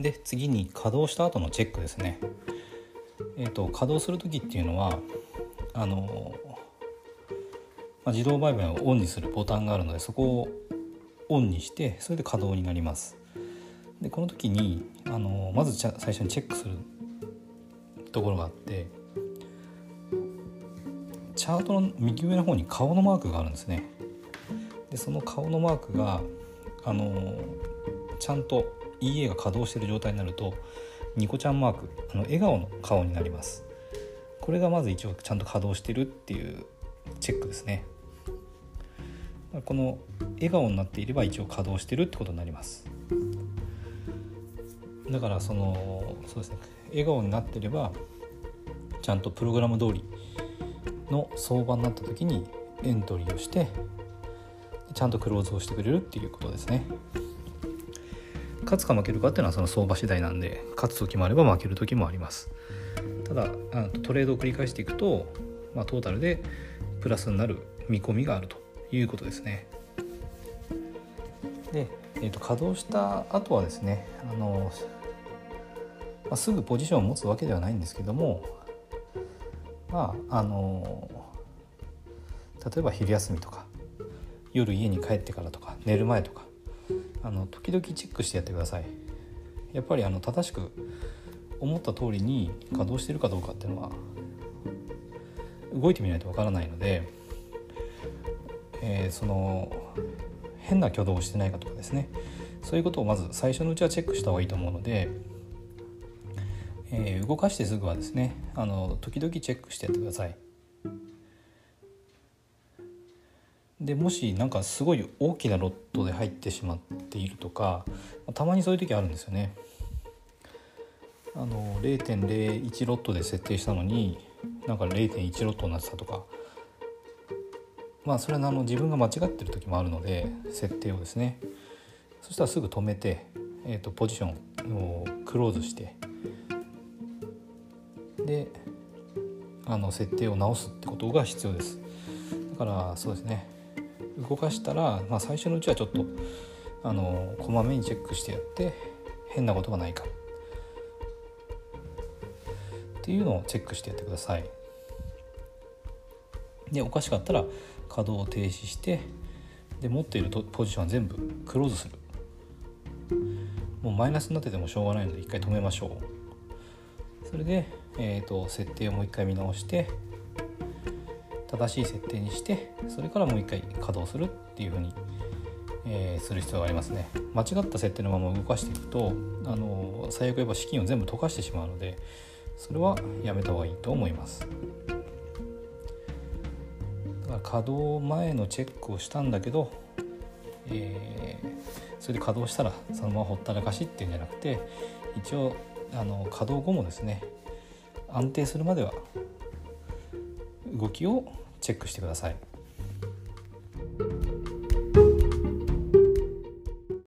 で次に稼働した後のチェックですね。えーと、稼働する時っていうのはあの、まあ、自動売買をオンにするボタンがあるのでそこをオンにしてそれで稼働になります。でこの時にあのまず最初にチェックするところがあってチャートの右上の方に顔のマークがあるんですね。でその顔のマークがあのちゃんと EA が稼働している状態になるとニコちゃんマークあの笑顔の顔になります。これがまず一応ちゃんと稼働してるっていうチェックですね。この笑顔になっていれば一応稼働してるってことになります。だからそのそうですね。笑顔になってればちゃんとプログラム通りの相場になった時にエントリーをしてちゃんとクローズをしてくれるっていうことですね。勝つか負けるかっていうのはその相場次第なんで勝つ時もあれば負ける時もあります。ただあトレードを繰り返していくと、まあ、トータルでプラスになる見込みがあるということですね。で、えーと、稼働した後はですねあの、まあ、すぐポジションを持つわけではないんですけどもまああの例えば昼休みとか夜家に帰ってからとか寝る前とかあの時々チェックしてやってくださいやっぱりあの正しく思った通りに稼働してるかどうかっていうのは動いてみないとわからないので、えー、その変な挙動をしてないかとかですねそういうことをまず最初のうちはチェックした方がいいと思うので、えー、動かしてすぐはですねあの時々チェックしてやってください。でもしなんかすごい大きなロットで入ってしまっているとかたまにそういう時あるんですよね。あの0.01ロットで設定したのになんか0.1ロットになってたとか。まあそれはあの自分が間違ってる時もあるので設定をですね。そしたらすぐ止めて、えーと、ポジションをクローズして。であの設定を直すってことが必要です。だからそうですね。動かしたら、まあ、最初のうちはちょっとあのこまめにチェックしてやって変なことがないか。っていうのをチェックしてやってください。でおかしかったら稼働を停止してで持っているポジションは全部クローズする。もうマイナスになっててもしょうがないので一回止めましょう。それで、えーと設定をもう一回見直して正しい設定にしてそれからもう一回稼働するっていうふうに、えー、する必要がありますね。間違った設定のまま動かしていくとあの最悪言えば資金を全部溶かしてしまうのでそれはやめた方がいいと思います。だから稼働前のチェックをしたんだけど、えー、それで稼働したらそのままほったらかしっていうんじゃなくて一応あの稼働後もですね安定するまでは動きをチェックしてください。